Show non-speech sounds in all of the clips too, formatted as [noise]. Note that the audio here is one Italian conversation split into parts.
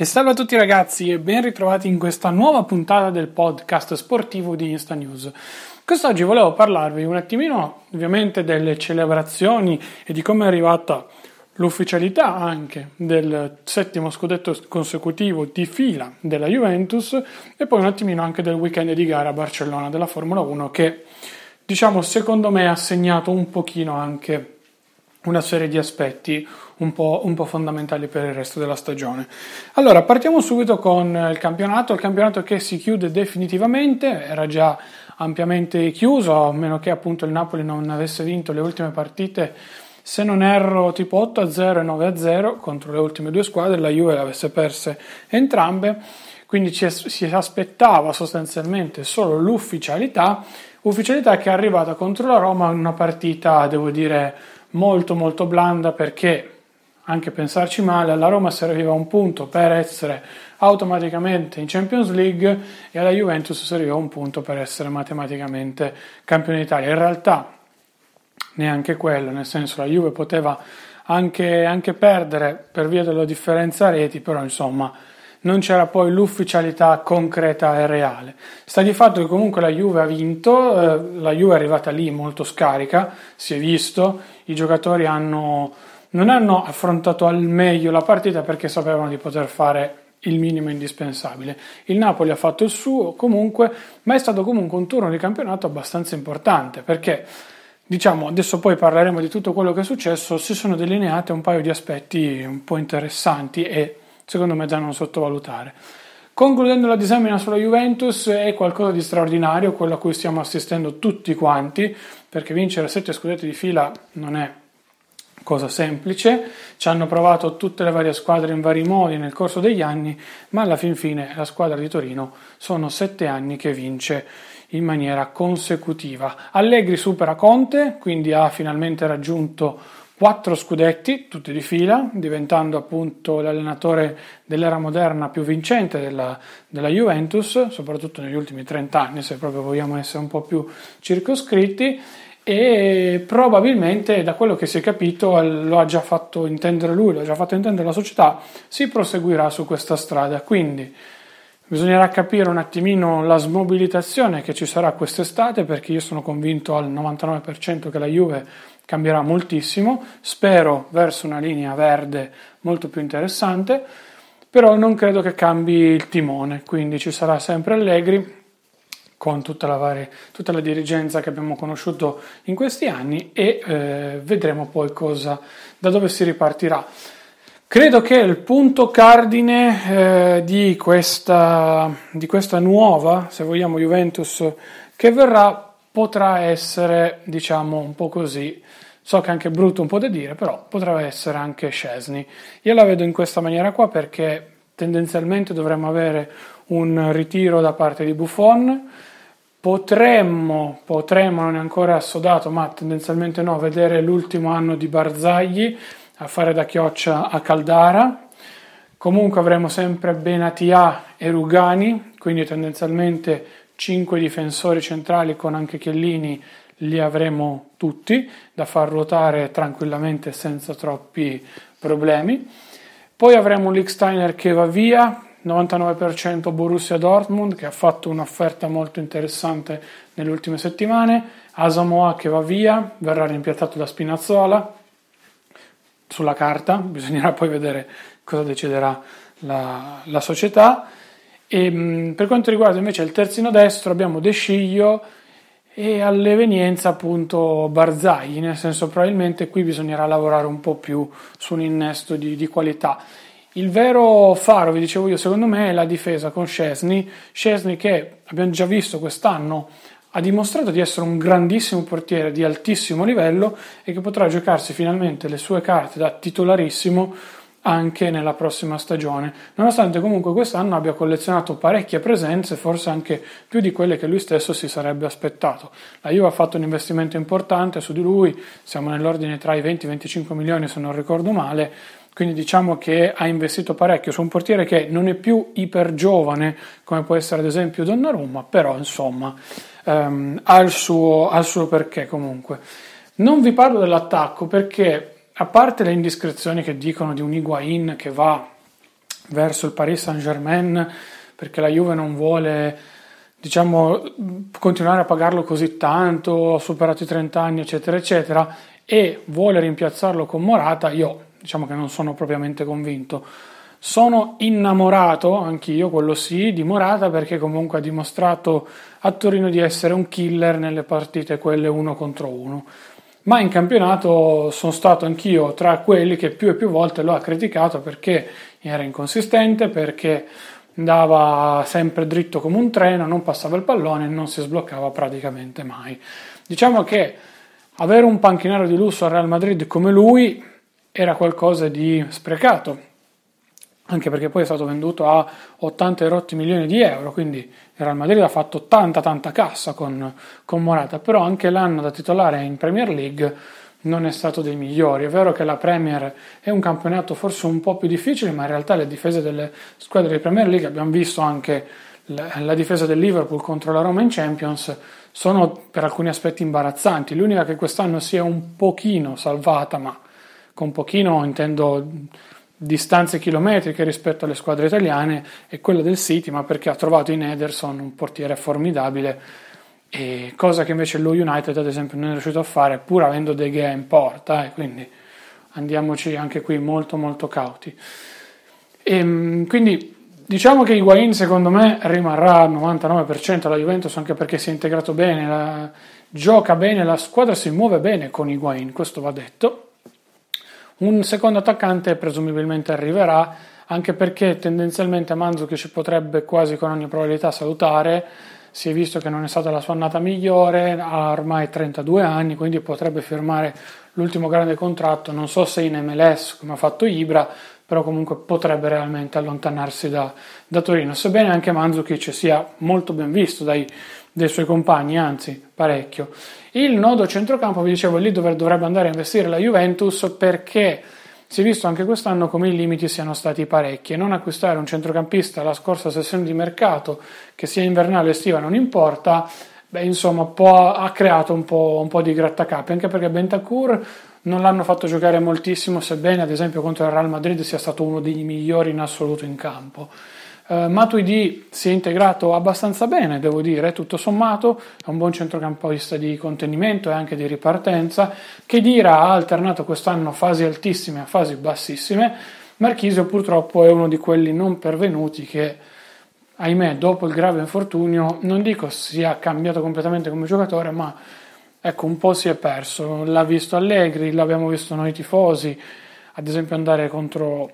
E salve a tutti ragazzi e ben ritrovati in questa nuova puntata del podcast sportivo di Insta News. Quest'oggi volevo parlarvi un attimino ovviamente delle celebrazioni e di come è arrivata l'ufficialità anche del settimo scudetto consecutivo di fila della Juventus e poi un attimino anche del weekend di gara a Barcellona della Formula 1 che diciamo secondo me ha segnato un pochino anche una serie di aspetti un po', un po', fondamentali per il resto della stagione. Allora, partiamo subito con il campionato, il campionato che si chiude definitivamente, era già ampiamente chiuso, a meno che appunto il Napoli non avesse vinto le ultime partite, se non erro tipo 8-0 e 9-0 contro le ultime due squadre, la Juve le avesse perse entrambe, quindi ci, si aspettava sostanzialmente solo l'ufficialità, ufficialità che è arrivata contro la Roma in una partita, devo dire, molto molto blanda perché anche pensarci male, alla Roma serviva un punto per essere automaticamente in Champions League e alla Juventus serviva un punto per essere matematicamente campione d'Italia. In realtà neanche quello, nel senso la Juve poteva anche, anche perdere per via della differenza reti, però insomma non c'era poi l'ufficialità concreta e reale. Sta di fatto che comunque la Juve ha vinto, eh, la Juve è arrivata lì molto scarica, si è visto, i giocatori hanno, non hanno affrontato al meglio la partita perché sapevano di poter fare il minimo indispensabile. Il Napoli ha fatto il suo comunque, ma è stato comunque un turno di campionato abbastanza importante perché diciamo adesso poi parleremo di tutto quello che è successo, si sono delineati un paio di aspetti un po' interessanti e secondo me da non sottovalutare. Concludendo la disamina sulla Juventus è qualcosa di straordinario, quello a cui stiamo assistendo tutti quanti, perché vincere sette scudetti di fila non è cosa semplice, ci hanno provato tutte le varie squadre in vari modi nel corso degli anni, ma alla fin fine la squadra di Torino sono sette anni che vince in maniera consecutiva. Allegri supera Conte, quindi ha finalmente raggiunto quattro scudetti, tutti di fila, diventando appunto l'allenatore dell'era moderna più vincente della, della, Juventus, soprattutto negli ultimi 30 anni, se proprio vogliamo essere un po' più circoscritti. E probabilmente, da quello che si è capito, lo ha già fatto intendere lui, lo ha già fatto intendere la società, si proseguirà su questa strada. Quindi bisognerà capire un attimino la smobilitazione che ci sarà quest'estate, perché io sono convinto al 99% che la Juve cambierà moltissimo, spero verso una linea verde molto più interessante, però non credo che cambi il timone, quindi ci sarà sempre Allegri con tutta la, varie, tutta la dirigenza che abbiamo conosciuto in questi anni e eh, vedremo poi cosa, da dove si ripartirà. Credo che il punto cardine eh, di, questa, di questa nuova, se vogliamo, Juventus che verrà potrà essere, diciamo, un po' così, so che è anche brutto un po' da dire, però potrebbe essere anche Scesni. Io la vedo in questa maniera qua perché tendenzialmente dovremmo avere un ritiro da parte di Buffon, potremmo, potremmo, non è ancora assodato, ma tendenzialmente no, vedere l'ultimo anno di Barzagli a fare da chioccia a Caldara, comunque avremo sempre Benatia e Rugani, quindi tendenzialmente 5 difensori centrali con anche Chiellini li avremo tutti da far ruotare tranquillamente senza troppi problemi. Poi avremo un Licksteiner che va via, 99% Borussia Dortmund che ha fatto un'offerta molto interessante nelle ultime settimane, Asamoah che va via, verrà rimpiattato da Spinazzola sulla carta, [laughs] bisognerà poi vedere cosa deciderà la, la società. E, mh, per quanto riguarda invece il terzino destro abbiamo De Sciglio e all'evenienza appunto Barzagli, nel senso probabilmente qui bisognerà lavorare un po' più su un innesto di, di qualità. Il vero faro, vi dicevo io, secondo me è la difesa con Scesni, Scesni che abbiamo già visto quest'anno ha dimostrato di essere un grandissimo portiere di altissimo livello e che potrà giocarsi finalmente le sue carte da titolarissimo anche nella prossima stagione, nonostante comunque quest'anno abbia collezionato parecchie presenze, forse anche più di quelle che lui stesso si sarebbe aspettato. La Juve ha fatto un investimento importante su di lui, siamo nell'ordine tra i 20 e i 25 milioni se non ricordo male, quindi diciamo che ha investito parecchio su un portiere che non è più iper giovane come può essere ad esempio Donnarumma, però insomma ehm, ha, il suo, ha il suo perché comunque. Non vi parlo dell'attacco perché a parte le indiscrezioni che dicono di un Higuain che va verso il Paris Saint-Germain perché la Juve non vuole diciamo, continuare a pagarlo così tanto, ha superato i 30 anni, eccetera, eccetera, e vuole rimpiazzarlo con Morata, io diciamo che non sono propriamente convinto. Sono innamorato, anch'io, quello sì, di Morata perché comunque ha dimostrato a Torino di essere un killer nelle partite quelle uno contro uno ma in campionato sono stato anch'io tra quelli che più e più volte lo ha criticato perché era inconsistente, perché andava sempre dritto come un treno, non passava il pallone non si sbloccava praticamente mai. Diciamo che avere un panchinaro di lusso al Real Madrid come lui era qualcosa di sprecato, anche perché poi è stato venduto a 80 erotti milioni di euro, quindi il Real Madrid ha fatto tanta tanta cassa con, con, Morata, però anche l'anno da titolare in Premier League non è stato dei migliori. È vero che la Premier è un campionato forse un po' più difficile, ma in realtà le difese delle squadre di Premier League, abbiamo visto anche la, difesa del Liverpool contro la Roma in Champions, sono per alcuni aspetti imbarazzanti. L'unica che quest'anno si è un pochino salvata, ma con pochino intendo distanze chilometriche rispetto alle squadre italiane è quella del City, ma perché ha trovato in Ederson un portiere formidabile, e cosa che invece lo United ad esempio non è riuscito a fare pur avendo De Gea in porta, e quindi andiamoci anche qui molto molto cauti. E, ehm, quindi diciamo che Higuain secondo me rimarrà al 99% alla Juventus anche perché si è integrato bene, la, gioca bene, la squadra si muove bene con Higuain, questo va detto un secondo attaccante presumibilmente arriverà, anche perché tendenzialmente Mandzukic potrebbe quasi con ogni probabilità salutare, si è visto che non è stata la sua annata migliore, ha ormai 32 anni, quindi potrebbe firmare l'ultimo grande contratto, non so se in MLS come ha fatto Ibra, però comunque potrebbe realmente allontanarsi da, da Torino, sebbene anche Mandzukic sia molto ben visto dai, dai suoi compagni, anzi parecchio. Il nodo centrocampo, vi dicevo, lì dove dovrebbe andare a investire la Juventus perché si è visto anche quest'anno come i limiti siano stati parecchi e non acquistare un centrocampista alla scorsa sessione di mercato, che sia invernale o estiva non importa, beh, insomma ha creato un po', un po' di grattacapi, anche perché Bentancur non l'hanno fatto giocare moltissimo, sebbene ad esempio contro il Real Madrid sia stato uno dei migliori in assoluto in campo. Uh, Matuidi si è integrato abbastanza bene, devo dire, tutto sommato, è un buon centrocampista di contenimento e anche di ripartenza. che Dira ha alternato quest'anno fasi altissime a fasi bassissime. Marchisio purtroppo è uno di quelli non pervenuti che, ahimè, dopo il grave infortunio, non dico sia cambiato completamente come giocatore, ma ecco, un po' si è perso. L'ha visto Allegri, l'abbiamo visto noi tifosi, ad esempio andare contro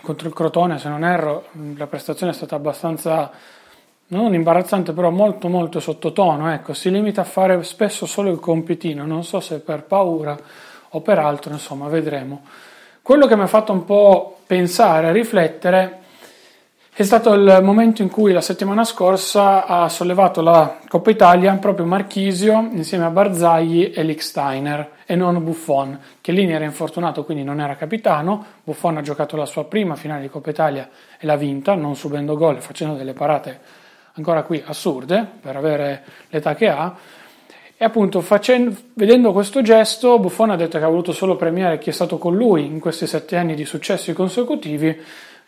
contro il Crotone, se non erro, la prestazione è stata abbastanza non imbarazzante, però molto molto sottotono, ecco, si limita a fare spesso solo il compitino, non so se per paura o per altro, insomma, vedremo. Quello che mi ha fatto un po' pensare, riflettere, è stato il momento in cui la settimana scorsa ha sollevato la Coppa Italia proprio Marchisio insieme a Barzagli e Licksteiner e non Buffon, che era infortunato quindi non era capitano. Buffon ha giocato la sua prima finale di Coppa Italia e l'ha vinta, non subendo gol facendo delle parate ancora qui assurde per avere l'età che ha. E appunto facendo, vedendo questo gesto, Buffon ha detto che ha voluto solo premiare chi è stato con lui in questi sette anni di successi consecutivi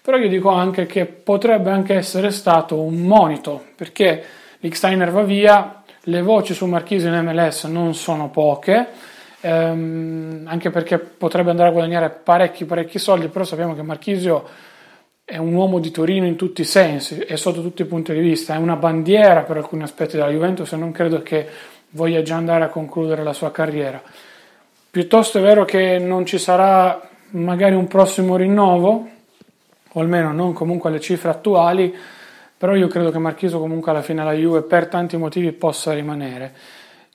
però io dico anche che potrebbe anche essere stato un monito, perché Licksteiner va via, le voci su Marchisi in MLS non sono poche, ehm, anche perché potrebbe andare a guadagnare parecchi parecchi soldi, però sappiamo che Marchisio è un uomo di Torino in tutti i sensi e sotto tutti i punti di vista, è una bandiera per alcuni aspetti della Juventus e non credo che voglia già andare a concludere la sua carriera. Piuttosto è vero che non ci sarà magari un prossimo rinnovo, o almeno non comunque alle cifre attuali, però io credo che Marchiso comunque alla fine la Juve per tanti motivi possa rimanere.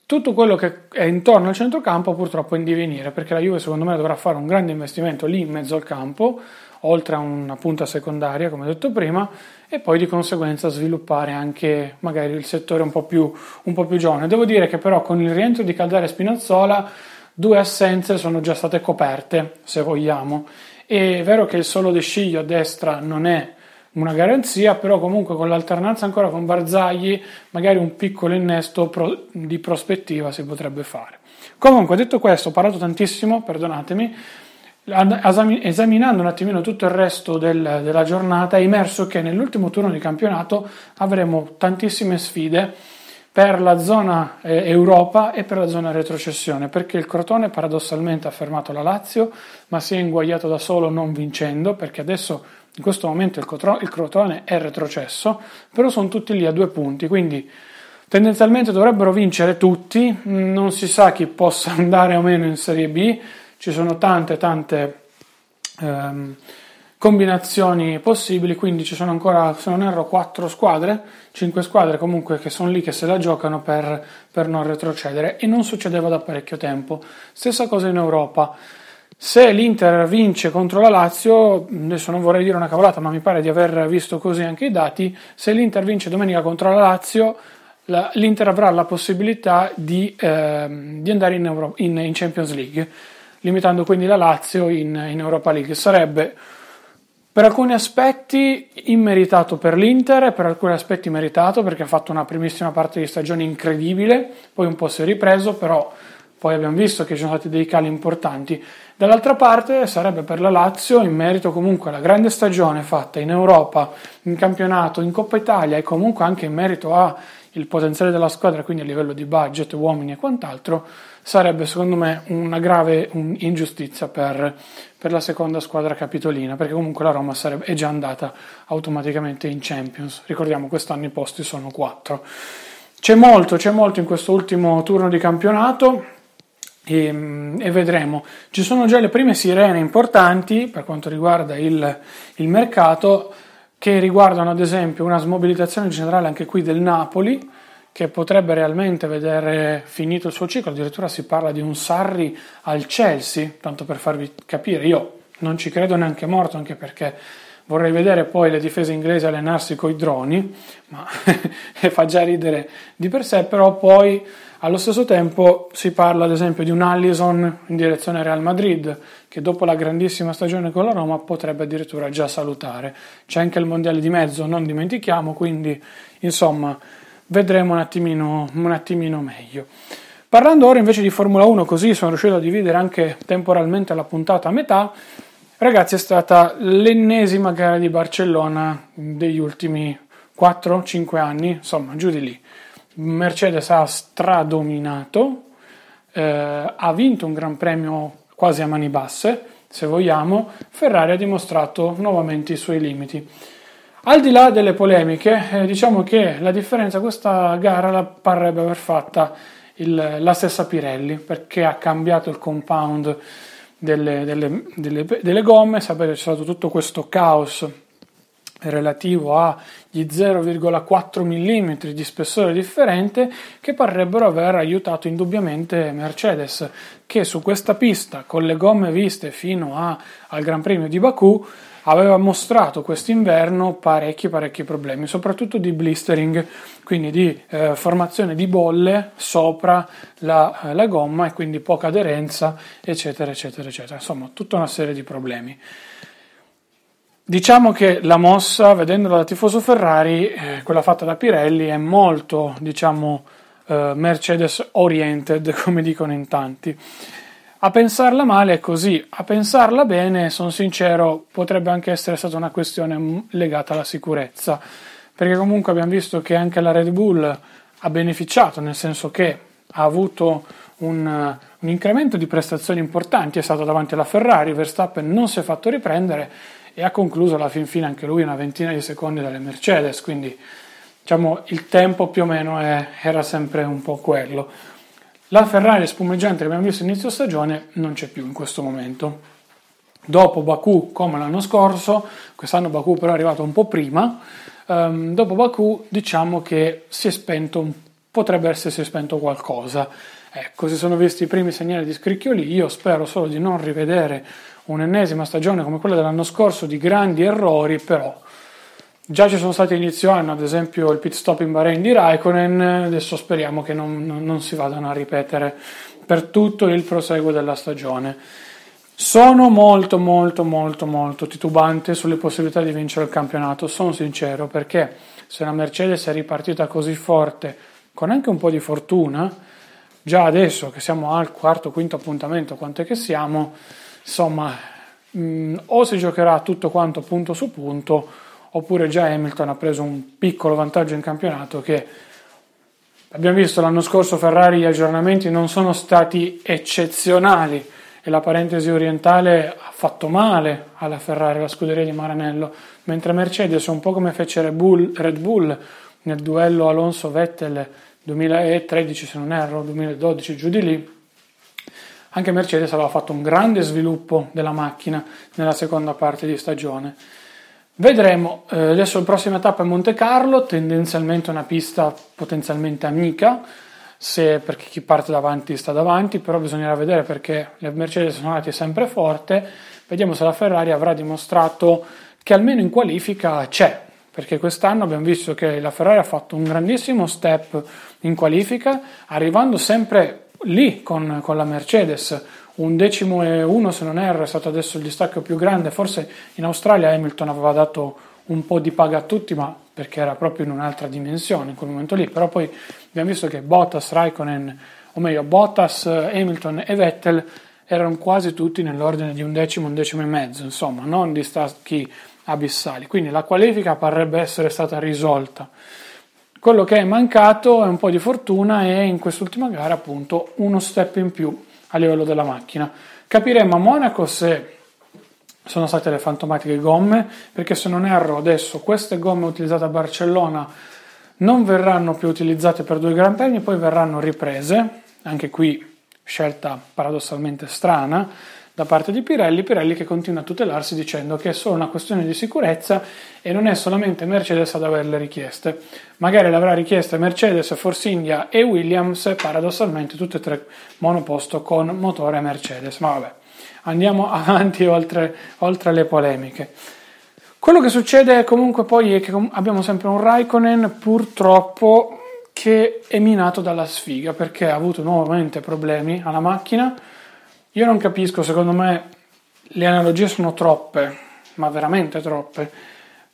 Tutto quello che è intorno al centrocampo purtroppo è in divenire, perché la Juve secondo me dovrà fare un grande investimento lì in mezzo al campo, oltre a una punta secondaria, come detto prima, e poi di conseguenza sviluppare anche magari il settore un po' più, un po più giovane. Devo dire che però con il rientro di Caldara e Spinazzola due assenze sono già state coperte, se vogliamo. È vero che il solo De Sciglio a destra non è una garanzia, però comunque con l'alternanza ancora con Barzagli magari un piccolo innesto di prospettiva si potrebbe fare. Comunque detto questo, ho parlato tantissimo, perdonatemi, esaminando un attimino tutto il resto del, della giornata è emerso che nell'ultimo turno di campionato avremo tantissime sfide per la zona eh, Europa e per la zona retrocessione, perché il Crotone paradossalmente ha fermato la Lazio, ma si è inguagliato da solo non vincendo, perché adesso in questo momento il, Crotone è retrocesso, però sono tutti lì a due punti, quindi tendenzialmente dovrebbero vincere tutti, non si sa chi possa [laughs] andare o meno in Serie B, ci sono tante tante ehm, combinazioni possibili, quindi ci sono ancora, se non erro, quattro squadre, cinque squadre comunque che sono lì che se la giocano per, per non retrocedere e non succedeva da parecchio tempo. Stessa cosa in Europa. Se l'Inter vince contro la Lazio, adesso non vorrei dire una cavolata, ma mi pare di aver visto così anche i dati, se l'Inter vince domenica contro la Lazio, la, l'Inter avrà la possibilità di, eh, di andare in, Euro, in, in, Champions League, limitando quindi la Lazio in, in Europa League. Sarebbe per alcuni aspetti immeritato per l'Inter e per alcuni aspetti meritato perché ha fatto una primissima parte di stagione incredibile, poi un po' si è ripreso, però poi abbiamo visto che ci sono stati dei cali importanti. Dall'altra parte sarebbe per la Lazio, in merito comunque alla grande stagione fatta in Europa, in campionato, in Coppa Italia e comunque anche in merito al potenziale della squadra, quindi a livello di budget, uomini e quant'altro, sarebbe secondo me una grave ingiustizia per, per la seconda squadra capitolina, perché comunque la Roma sarebbe, è già andata automaticamente in Champions. Ricordiamo quest'anno i posti sono quattro. C'è molto, c'è molto in questo ultimo turno di campionato e, e, vedremo. Ci sono già le prime sirene importanti per quanto riguarda il, il mercato che riguardano ad esempio una smobilitazione generale anche qui del Napoli che potrebbe realmente vedere finito il suo ciclo, addirittura si parla di un Sarri al Chelsea, tanto per farvi capire, io non ci credo neanche morto anche perché vorrei vedere poi le difese inglesi allenarsi con i droni, ma [laughs] fa già ridere di per sé, però poi allo stesso tempo si parla ad esempio di un Allison in direzione Real Madrid che dopo la grandissima stagione con la Roma potrebbe addirittura già salutare. C'è anche il mondiale di mezzo, non dimentichiamo, quindi insomma vedremo un attimino, un attimino meglio. Parlando ora invece di Formula 1, così sono riuscito a dividere anche temporalmente la puntata a metà, ragazzi è stata l'ennesima gara di Barcellona degli ultimi 4-5 anni, insomma giù di lì. Mercedes ha stradominato, eh, ha vinto un gran premio quasi a mani basse, se vogliamo, Ferrari ha dimostrato nuovamente i suoi limiti. Al di là delle polemiche, eh, diciamo che la differenza questa gara la parrebbe aver fatta il, la stessa Pirelli, perché ha cambiato il compound delle, delle, delle, delle gomme, sapete c'è stato tutto questo caos relativo agli 0,4 mm di spessore differente che parrebbero aver aiutato indubbiamente Mercedes che su questa pista con le gomme viste fino a, al Gran Premio di Baku aveva mostrato quest'inverno parecchi parecchi problemi, soprattutto di blistering, quindi di eh, formazione di bolle sopra la, eh, la gomma e quindi poca aderenza, eccetera, eccetera, eccetera. Insomma, tutta una serie di problemi. Diciamo che la mossa, vedendola da tifoso Ferrari, eh, quella fatta da Pirelli, è molto, diciamo, eh, Mercedes oriented, [laughs] come dicono in tanti. A pensarla male è così, a pensarla bene, sono sincero, potrebbe anche essere stata una questione legata alla sicurezza, perché comunque abbiamo visto che anche la Red Bull ha beneficiato, nel senso che ha avuto un, un incremento di prestazioni importanti, è stato davanti alla Ferrari, Verstappen non si è fatto riprendere e ha concluso alla fin fine anche lui una ventina di secondi dalle Mercedes, quindi diciamo il tempo più o meno è, era sempre un po' quello. La Ferrari spumeggiante che abbiamo visto inizio stagione non c'è più in questo momento. Dopo Baku, come l'anno scorso, quest'anno Baku però è arrivato un po' prima, um, dopo Baku diciamo che si è spento, potrebbe essersi spento qualcosa. Ecco, si sono visti i primi segnali di scricchioli, io spero solo di non rivedere un'ennesima stagione come quella dell'anno scorso di grandi errori, però già ci sono stati inizio anno, ad esempio il pit stop in Bahrain di Raikkonen, adesso speriamo che non, non si vadano a ripetere per tutto il proseguo della stagione. Sono molto molto molto molto titubante sulle possibilità di vincere il campionato, sono sincero, perché se la Mercedes è ripartita così forte, con anche un po' di fortuna, già adesso che siamo al quarto, quinto appuntamento, quanto è che siamo, insomma, mh, mm, o si giocherà tutto quanto punto su punto, oppure già Hamilton ha preso un piccolo vantaggio in campionato che abbiamo visto l'anno scorso Ferrari gli aggiornamenti non sono stati eccezionali e la parentesi orientale ha fatto male alla Ferrari, la scuderia di Maranello, mentre Mercedes, un po' come fece Red Bull, Red Bull nel duello Alonso-Vettel 2013, se non erro, 2012, giù di lì, anche Mercedes aveva fatto un grande sviluppo della macchina nella seconda parte di stagione. Vedremo, eh, adesso la prossima tappa è Monte Carlo, tendenzialmente una pista potenzialmente amica, se, perché chi parte davanti sta davanti, però bisognerà vedere perché le Mercedes sono andate sempre forte, vediamo se la Ferrari avrà dimostrato che almeno in qualifica c'è, perché quest'anno abbiamo visto che la Ferrari ha fatto un grandissimo step in qualifica, arrivando sempre lì con, con la Mercedes, un decimo e uno se non erro è stato adesso il distacco più grande, forse in Australia Hamilton aveva dato un po' di paga a tutti, ma perché era proprio in un'altra dimensione in quel momento lì, però poi abbiamo visto che Bottas, Raikkonen, o meglio Bottas, Hamilton e Vettel erano quasi tutti nell'ordine di un decimo, un decimo e mezzo, insomma, non distacchi abissali, quindi la qualifica parrebbe essere stata risolta. Quello che è mancato è un po' di fortuna e in quest'ultima gara appunto uno step in più a livello della macchina. Capiremo a Monaco se sono state le fantomatiche gomme, perché se non erro adesso queste gomme utilizzate a Barcellona non verranno più utilizzate per due Gran Premi, poi verranno riprese, anche qui scelta paradossalmente strana da parte di Pirelli, Pirelli che continua a tutelarsi dicendo che è solo una questione di sicurezza e non è solamente Mercedes ad averle richieste. Magari le avrà richieste Mercedes, Force India e Williams, paradossalmente tutte e tre monoposto con motore Mercedes, ma vabbè andiamo [laughs] avanti oltre, oltre le polemiche. Quello che succede comunque poi è che abbiamo sempre un Raikkonen purtroppo che è minato dalla sfiga perché ha avuto nuovamente problemi alla macchina. Io non capisco, secondo me le analogie sono troppe, ma veramente troppe.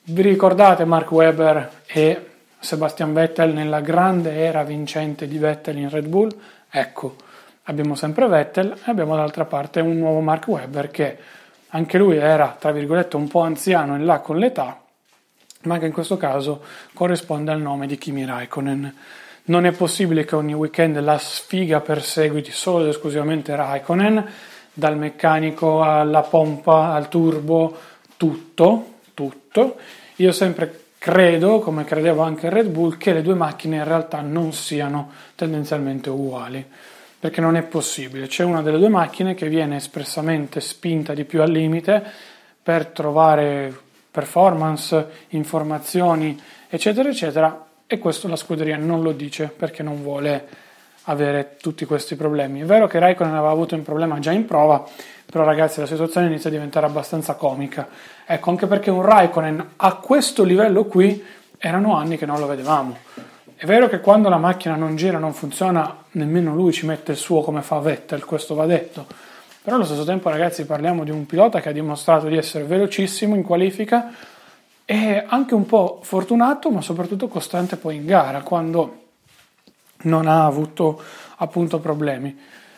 Vi ricordate Mark Webber e Sebastian Vettel nella grande era vincente di Vettel in Red Bull? Ecco, abbiamo sempre Vettel e abbiamo dall'altra parte un nuovo Mark Webber che anche lui era, tra virgolette, un po' anziano in là con l'età, ma che in questo caso corrisponde al nome di Kimi Raikkonen. Non è possibile che ogni weekend la sfiga perseguiti solo ed esclusivamente Raikkonen, dal meccanico alla pompa, al turbo, tutto, tutto. Io sempre credo, come credevo anche Red Bull, che le due macchine in realtà non siano tendenzialmente uguali perché non è possibile. C'è una delle due macchine che viene espressamente spinta di più al limite per trovare performance, informazioni, eccetera, eccetera, e questo la scuderia non lo dice perché non vuole avere tutti questi problemi. È vero che Raikkonen aveva avuto un problema già in prova, però ragazzi la situazione inizia a diventare abbastanza comica. Ecco, anche perché un Raikkonen a questo livello qui erano anni che non lo vedevamo. È vero che quando la macchina non gira, non funziona, nemmeno lui ci mette il suo come fa Vettel, questo va detto. Però allo stesso tempo, ragazzi, parliamo di un pilota che ha dimostrato di essere velocissimo in qualifica e anche un po' fortunato, ma soprattutto costante poi in gara, quando non ha avuto appunto problemi.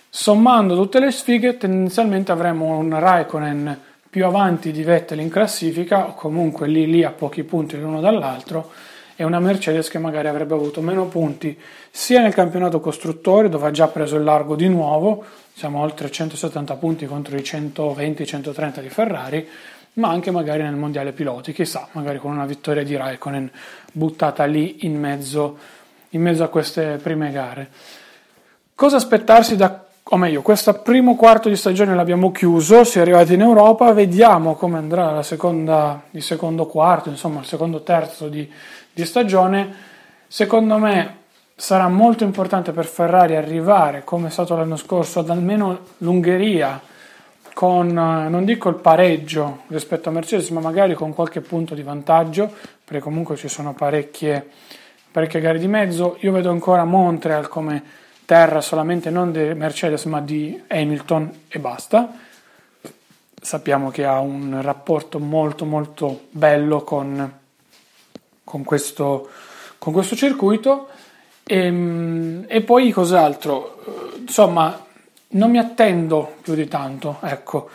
Sommando tutte le sfighe, tendenzialmente avremo un Raikkonen più avanti di Vettel in classifica, o comunque lì lì a pochi punti l'uno dall'altro e una Mercedes che magari avrebbe avuto meno punti sia nel campionato costruttori dove ha già preso il largo di nuovo, siamo oltre 170 punti contro i 120-130 di Ferrari, ma anche magari nel mondiale piloti, chissà, magari con una vittoria di Raikkonen buttata lì in mezzo, in mezzo a queste prime gare. Cosa aspettarsi da o meglio, questo primo quarto di stagione l'abbiamo chiuso, si è arrivati in Europa, vediamo come andrà seconda, il secondo quarto, insomma il secondo terzo di, di stagione. Secondo me sarà molto importante per Ferrari arrivare, come è stato l'anno scorso, ad almeno l'Ungheria, con non dico il pareggio rispetto a Mercedes, ma magari con qualche punto di vantaggio, perché comunque ci sono parecchie, parecchie gare di mezzo. Io vedo ancora Montreal come terra solamente non di Mercedes ma di Hamilton e basta. Sappiamo che ha un rapporto molto molto bello con, con, questo, con questo circuito. E, ehm, e poi cos'altro? Insomma, non mi attendo più di tanto, ecco.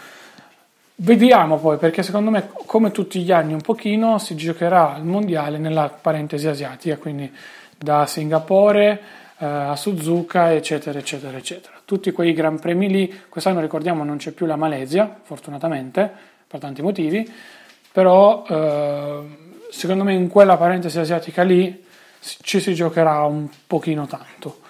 Vediamo poi, perché secondo me, come tutti gli anni, un pochino si giocherà il mondiale nella parentesi asiatica, quindi da Singapore eh, a Suzuka, eccetera, eccetera, eccetera. Tutti quei gran premi lì, quest'anno ricordiamo non c'è più la Malesia, fortunatamente, per tanti motivi, però eh, secondo me in quella parentesi asiatica lì ci si giocherà un pochino tanto.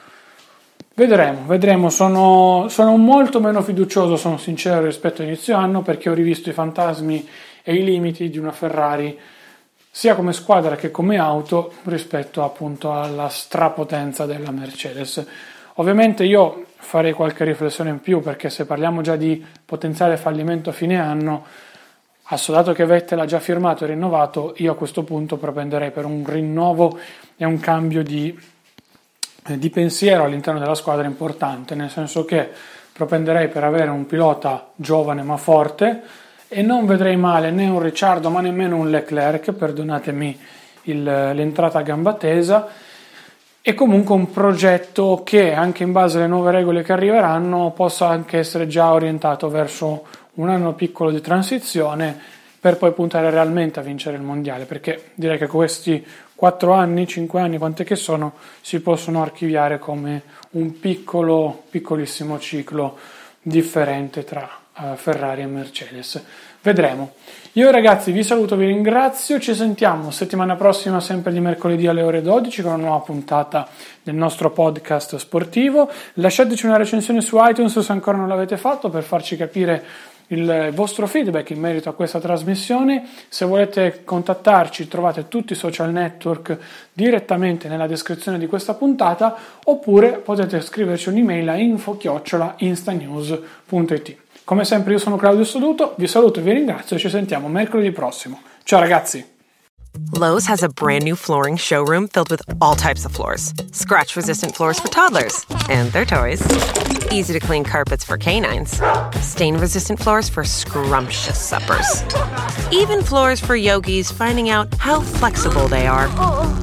Vedremo, vedremo, sono, sono molto meno fiducioso, sono sincero rispetto all'inizio anno perché ho rivisto i fantasmi e i limiti di una Ferrari sia come squadra che come auto rispetto appunto alla strapotenza della Mercedes. Ovviamente io farei qualche riflessione in più perché se parliamo già di potenziale fallimento a fine anno, assodato che Vettel ha già firmato e rinnovato, io a questo punto propenderei per un rinnovo e un cambio di, di pensiero all'interno della squadra importante, nel senso che propenderei per avere un pilota giovane ma forte, e non vedrei male né un Ricciardo ma nemmeno un Leclerc, perdonatemi il, l'entrata a gamba tesa, e comunque un progetto che anche in base alle nuove regole che arriveranno possa anche essere già orientato verso un anno piccolo di transizione per poi puntare realmente a vincere il mondiale, perché direi che questi 4 anni, 5 anni, quante che sono, si possono archiviare come un piccolo, piccolissimo ciclo differente tra Ferrari e Mercedes. Vedremo. Io ragazzi vi saluto, vi ringrazio, ci sentiamo settimana prossima sempre di mercoledì alle ore 12 con una nuova puntata del nostro podcast sportivo. Lasciateci una recensione su iTunes se ancora non l'avete fatto per farci capire il vostro feedback in merito a questa trasmissione. Se volete contattarci trovate tutti i social network direttamente nella descrizione di questa puntata oppure potete scriverci un'email a info-instanews.it. Come sempre io sono Claudio Soduto, vi saluto e vi ringrazio e ci sentiamo mercoledì prossimo. Ciao ragazzi! Lowe's has a brand new flooring showroom filled with all types of floors. Scratch resistant floors for toddlers and their toys. Easy to clean carpets for canines. Stain resistant floors for scrumptious suppers. Even floors for yogis finding out how flexible they are.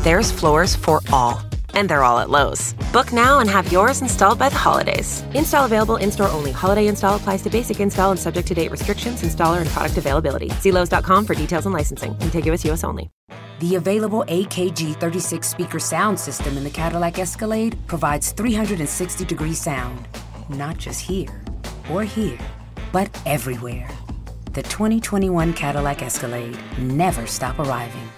There's floors for all and they're all at Lowe's. Book now and have yours installed by the holidays. Install available in store only. Holiday install applies to basic install and subject to date restrictions, installer, and product availability. See Lowe's.com for details and licensing. Contiguous U.S. only. The available AKG 36 speaker sound system in the Cadillac Escalade provides 360 degree sound, not just here or here, but everywhere. The 2021 Cadillac Escalade never stop arriving.